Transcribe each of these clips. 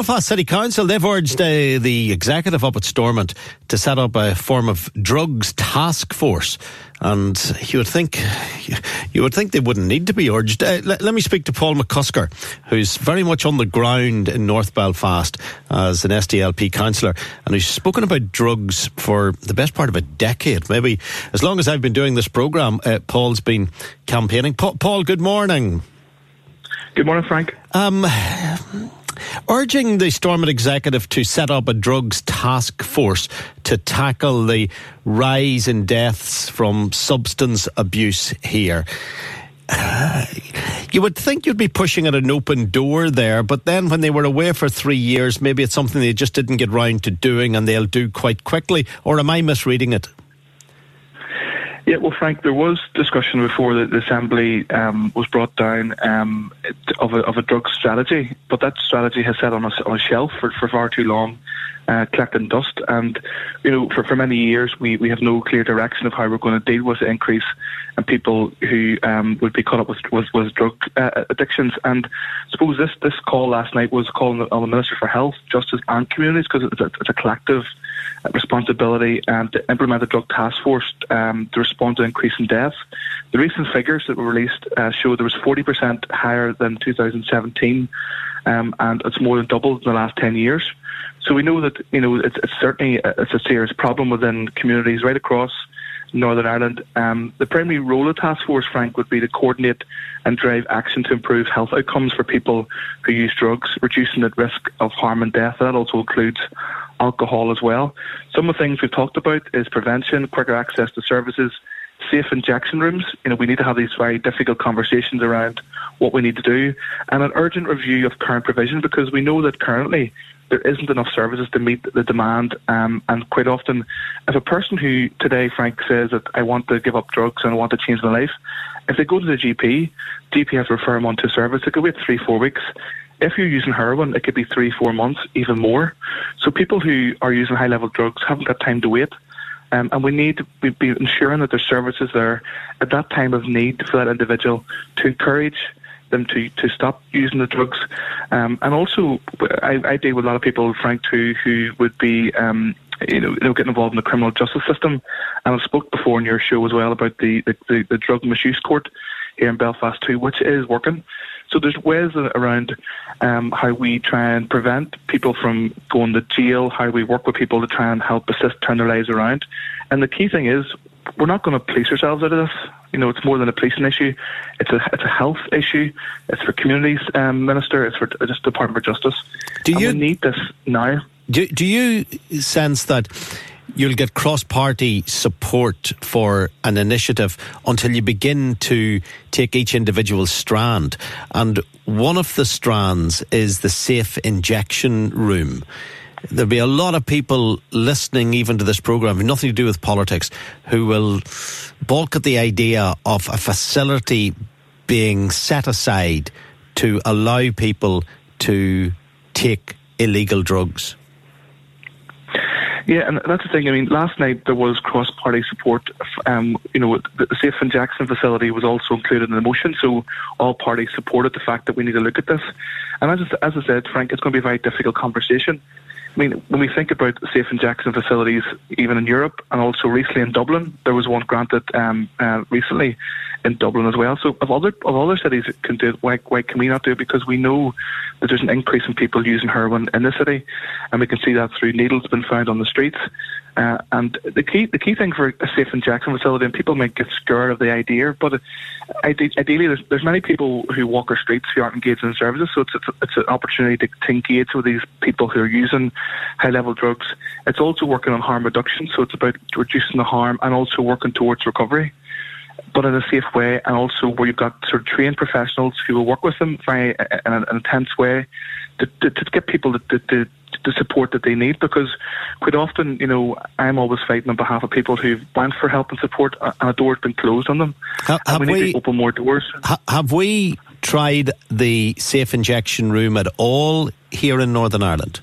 Belfast City Council, they've urged uh, the executive up at Stormont to set up a form of drugs task force. And you would think, you would think they wouldn't need to be urged. Uh, let, let, me speak to Paul McCusker, who's very much on the ground in North Belfast as an SDLP councillor, and who's spoken about drugs for the best part of a decade. Maybe as long as I've been doing this programme, uh, Paul's been campaigning. Pa- Paul, good morning. Good morning, Frank. Um, urging the Stormont executive to set up a drugs task force to tackle the rise in deaths from substance abuse here. Uh, you would think you'd be pushing at an open door there, but then when they were away for three years, maybe it's something they just didn't get round to doing and they'll do quite quickly. Or am I misreading it? Yeah, well, Frank, there was discussion before the Assembly um, was brought down um, of, a, of a drug strategy, but that strategy has sat on a, on a shelf for, for far too long, uh, collecting dust. And, you know, for, for many years, we, we have no clear direction of how we're going to deal with the increase in people who um, would be caught up with, with, with drug uh, addictions. And I suppose this, this call last night was calling on the Minister for Health, Justice and Communities because it's, it's a collective responsibility and to implement a drug task force um, to respond to increasing deaths. The recent figures that were released uh, show there was 40% higher than 2017, um, and it's more than doubled in the last 10 years. So we know that you know it's, it's certainly a, it's a serious problem within communities right across Northern Ireland. Um, the primary role of task force, Frank, would be to coordinate and drive action to improve health outcomes for people who use drugs, reducing the risk of harm and death. That also includes alcohol as well. Some of the things we've talked about is prevention, quicker access to services, safe injection rooms. You know, we need to have these very difficult conversations around what we need to do, and an urgent review of current provision because we know that currently there isn't enough services to meet the demand. Um, and quite often, if a person who today, Frank, says that I want to give up drugs and I want to change my life, if they go to the GP, GP has to refer them on to service. They could wait three, four weeks. If you're using heroin, it could be three, four months, even more. So people who are using high level drugs haven't got time to wait. Um, and we need to be ensuring that there's services there at that time of need for that individual to encourage them to, to stop using the drugs. Um, and also, I, I, deal with a lot of people, Frank, who, who would be um, you know, you know, getting involved in the criminal justice system. And I spoke before in your show as well about the, the, the, the drug misuse court here in Belfast too, which is working. So there's ways around um, how we try and prevent people from going to jail, how we work with people to try and help assist turn their lives around. And the key thing is we're not going to police ourselves out of this. You know, it's more than a policing issue. It's a it's a health issue. It's for communities, um, minister. It's for just Department of Justice. Do you need this now? Do Do you sense that? You'll get cross party support for an initiative until you begin to take each individual strand. And one of the strands is the safe injection room there'll be a lot of people listening even to this program, nothing to do with politics, who will balk at the idea of a facility being set aside to allow people to take illegal drugs. Yeah, and that's the thing. I mean, last night there was cross-party support. Um, you know, the safe injection facility was also included in the motion, so all parties supported the fact that we need to look at this. And as as I said, Frank, it's going to be a very difficult conversation. I mean, when we think about safe injection facilities, even in Europe and also recently in Dublin, there was one granted um, uh, recently. In Dublin as well. So if other of other cities can do it, why why can we not do it? Because we know that there's an increase in people using heroin in the city, and we can see that through needles being found on the streets. Uh, and the key the key thing for a safe injection facility, and people might get scared of the idea, but ideally there's, there's many people who walk our streets who aren't engaged in services, so it's, it's, it's an opportunity to, to engage with these people who are using high level drugs. It's also working on harm reduction, so it's about reducing the harm and also working towards recovery but in a safe way, and also where you've got sort of trained professionals who will work with them very uh, in an intense way to, to, to get people the, the, the support that they need. Because quite often, you know, I'm always fighting on behalf of people who've went for help and support, uh, and a door's been closed on them. Ha, have we, we to open more doors. Ha, have we tried the safe injection room at all here in Northern Ireland?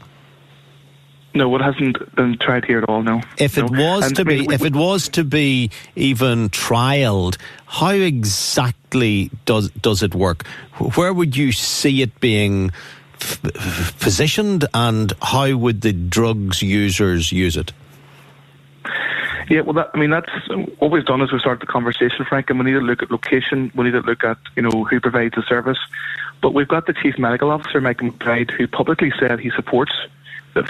No, it hasn't been tried here at all. No. If it no. was And, to I mean, be, we- if it was to be even trialed, how exactly does does it work? Where would you see it being f- positioned, and how would the drugs users use it? Yeah, well, that, I mean, that's uh, what we've done is we've started the conversation, Frank, and we need to look at location. We need to look at, you know, who provides the service. But we've got the Chief Medical Officer, Mike McBride, who publicly said he supports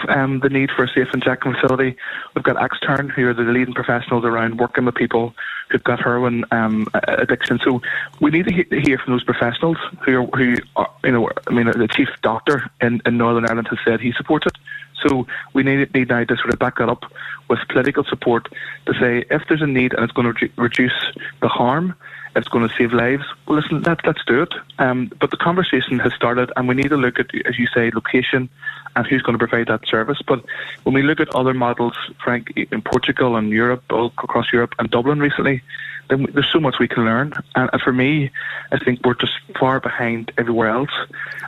um, the need for a safe injection facility. We've got Extern, who are the leading professionals around working with people who've got heroin um, addiction. So we need to he- hear from those professionals who are, who are, you know, I mean, the chief doctor in, in Northern Ireland has said he supports it. So we need, need now to sort of back that up with political support to say if there's a need and it's going to redu- reduce the harm, it's going to save lives. Well, listen, let, let's do it. Um, but the conversation has started, and we need to look at, as you say, location and who's going to provide that service. But when we look at other models, Frank, in Portugal and Europe, all across Europe and Dublin recently, then there's so much we can learn. And, and for me, I think we're just far behind everywhere else.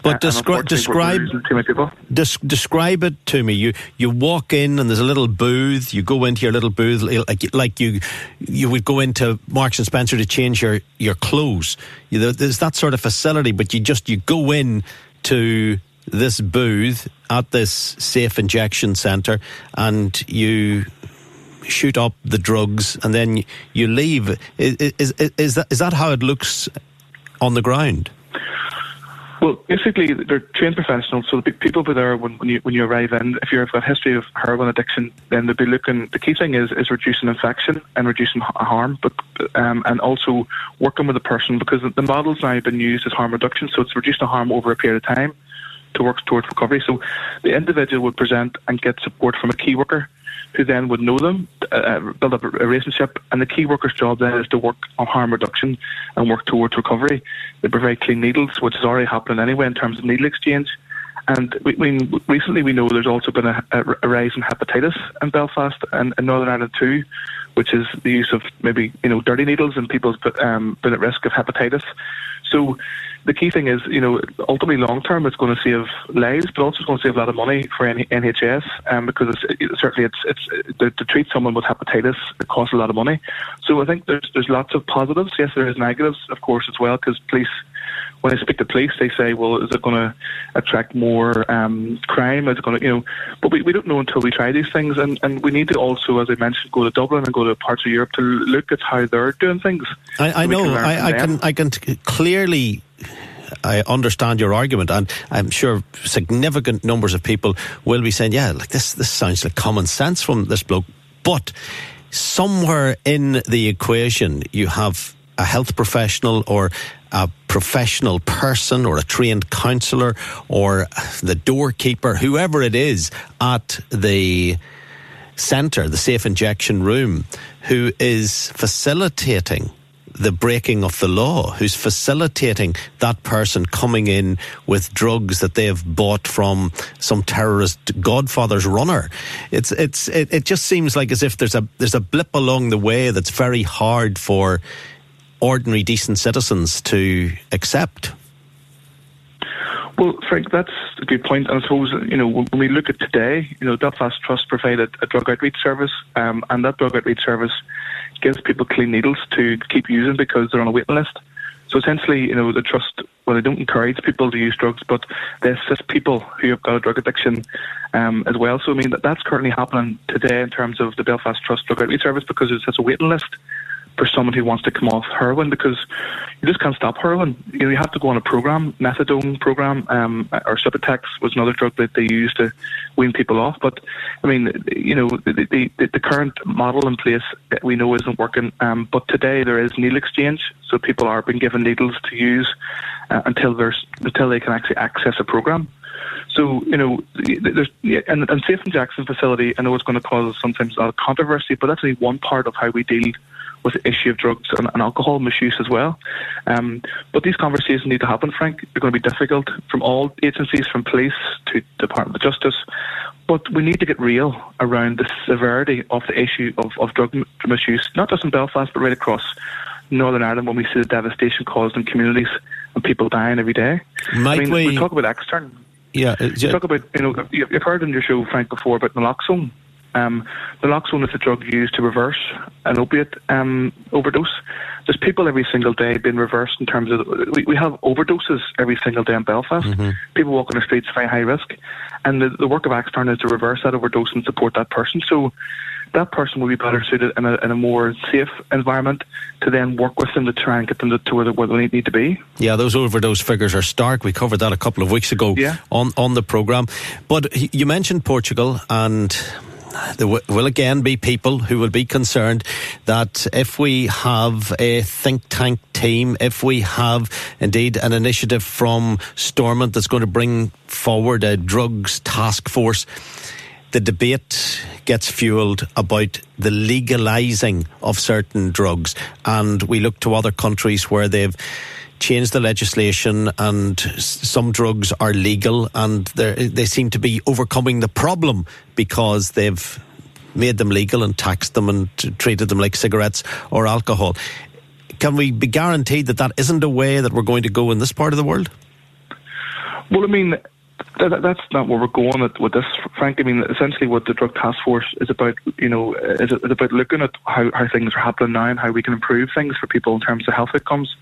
But Uh, descri- describe- losing too people. Des- describe it to me. You you walk in and there's a little booth. You go into your little booth like like you you would go into Marks and Spencer to change your your clothes. You, know, there's that sort of facility, but you just you go in to this booth at this safe injection center and you shoot up the drugs and then you leave. Is, is, is that is that how it looks on the ground? Well, basically, they're trained professionals, so the people over there, when, when you when you arrive in, if you've got a history of heroin addiction, then they'll be looking. The key thing is is reducing infection and reducing harm, but um, and also working with the person because the, model's now been used as harm reduction, so it's reducing the harm over a period of time to work towards recovery. So the individual would present and get support from a key worker who then would know them, uh, build up a relationship, and the key worker's job then is to work on harm reduction and work towards recovery. They provide clean needles, which is already happening anyway in terms of needle exchange. And we, we, recently we know there's also been a, a, a rise in hepatitis in Belfast and in Northern Ireland too, which is the use of maybe you know dirty needles and people's um, been at risk of hepatitis. So the key thing is, you know, ultimately long term, it's going to save lives, but also it's going to save a lot of money for NHS, um, because it's, it, certainly it's it's to, to treat someone with hepatitis, it costs a lot of money. So I think there's there's lots of positives. Yes, there is negatives, of course, as well, because police. When I speak to police, they say, "Well, is it going to attract more um, crime? Is it going to, you know?" But we, we don't know until we try these things, and, and we need to also, as I mentioned, go to Dublin and go to parts of Europe to look at how they're doing things. I, I So know. I, I can. I can t- clearly. I understand your argument, and I'm sure significant numbers of people will be saying, "Yeah, like this. This sounds like common sense from this bloke." But somewhere in the equation, you have a health professional or a professional person or a trained counsellor or the doorkeeper, whoever it is at the centre, the safe injection room, who is facilitating the breaking of the law, who's facilitating that person coming in with drugs that they have bought from some terrorist godfather's runner. It's it's it, it just seems like as if there's a there's a blip along the way that's very hard for ordinary decent citizens to accept. Well, Frank, that's a good point. And I suppose, you know, when we look at today, you know, Belfast Trust provided a drug outreach service, um, and that drug outreach service gives people clean needles to keep using because they're on a waiting list. So essentially, you know, the trust, well, they don't encourage people to use drugs, but they assist people who have got a drug addiction um, as well. So, I mean, that, that's currently happening today in terms of the Belfast Trust drug outreach service because it's such a waiting list. For someone who wants to come off heroin because you just can't stop heroin. You know, you have to go on a program, methadone program, um, or Subutex was another drug that they used to wean people off. But I mean, you know, the the, the current model in place that we know isn't working. Um, but today there is needle exchange, so people are being given needles to use uh, until there's until they can actually access a program. So, you know, there's, and, and safe injection facility, I know it's going to cause sometimes a lot of controversy, but that's only one part of how we deal with the issue of drugs and, and alcohol misuse as well. Um, but these conversations need to happen, Frank. They're going to be difficult from all agencies, from police to Department of Justice. But we need to get real around the severity of the issue of, of drug misuse, not just in Belfast, but right across Northern Ireland when we see the devastation caused in communities and people dying every day. Might I mean, we... we talk about extern. Yeah, uh, you talk about you know you've heard on your show Frank before about naloxone. Um, naloxone is a drug used to reverse an opiate um, overdose. There's people every single day being reversed in terms of we, we have overdoses every single day in Belfast. Mm-hmm. People walking on the streets very high risk, and the, the work of Extern is to reverse that overdose and support that person. So that person will be better suited in a, in a more safe environment to then work with them to try and get them to, to where, they, where they need to be. Yeah, those overdose figures are stark. We covered that a couple of weeks ago yeah. on, on the programme. But you mentioned Portugal and there will again be people who will be concerned that if we have a think tank team, if we have indeed an initiative from Stormont that's going to bring forward a drugs task force, the debate gets fueled about the legalising of certain drugs. And we look to other countries where they've changed the legislation and some drugs are legal and they seem to be overcoming the problem because they've made them legal and taxed them and treated them like cigarettes or alcohol. Can we be guaranteed that that isn't a way that we're going to go in this part of the world? Well, I mean, that, that's not where we're going with, this, Frank. I mean, essentially, what the drug task force is about, you know, is, is about looking at how, how things are happening now and how we can improve things for people in terms of health outcomes,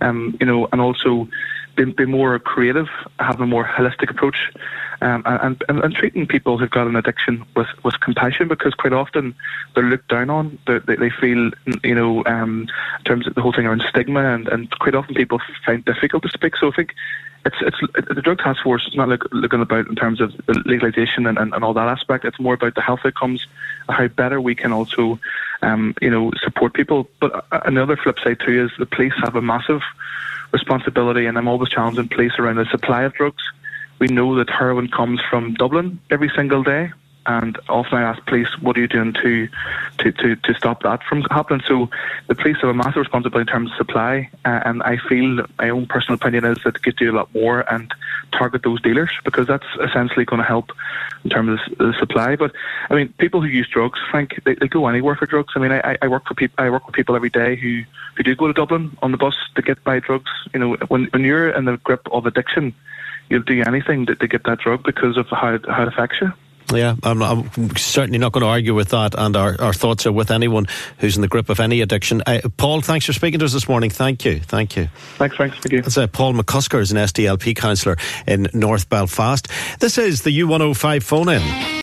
um, you know, and also be, be more creative, have a more holistic approach, um, and, and, and treating people who've got an addiction with, with compassion because quite often they're looked down on. They, they, feel, you know, um, in terms of the whole thing around stigma, and, and quite often people find it difficult to speak. So I think it's it's the drug task force is not look, looking about in terms of legalization and, and, and, all that aspect. It's more about the health outcomes, how better we can also, um, you know, support people. But another flip side too is the police have a massive responsibility, and I'm always challenging police around the supply of drugs. We know that heroin comes from Dublin every single day and often I ask police, what are you doing to, to, to, to stop that from happening? So the police have a massive responsibility in terms of supply, uh, and I feel my own personal opinion is that they could do a lot more and target those dealers because that's essentially going to help in terms of the supply. But I mean, people who use drugs, Frank, they, they go anywhere for drugs. I mean, I, I work for people, I work with people every day who, who do go to Dublin on the bus to get by drugs. You know, when when you're in the grip of addiction, you'll do anything to, to get that drug because of how how it affects you. Yeah, I'm, I'm, certainly not going to argue with that, and our, our thoughts are with anyone who's in the grip of any addiction. Uh, Paul, thanks for speaking to us this morning. Thank you. Thank you. Thanks, Frank. Thank you. That's uh, Paul McCusker is an SDLP councillor in North Belfast. This is the U105 phone in.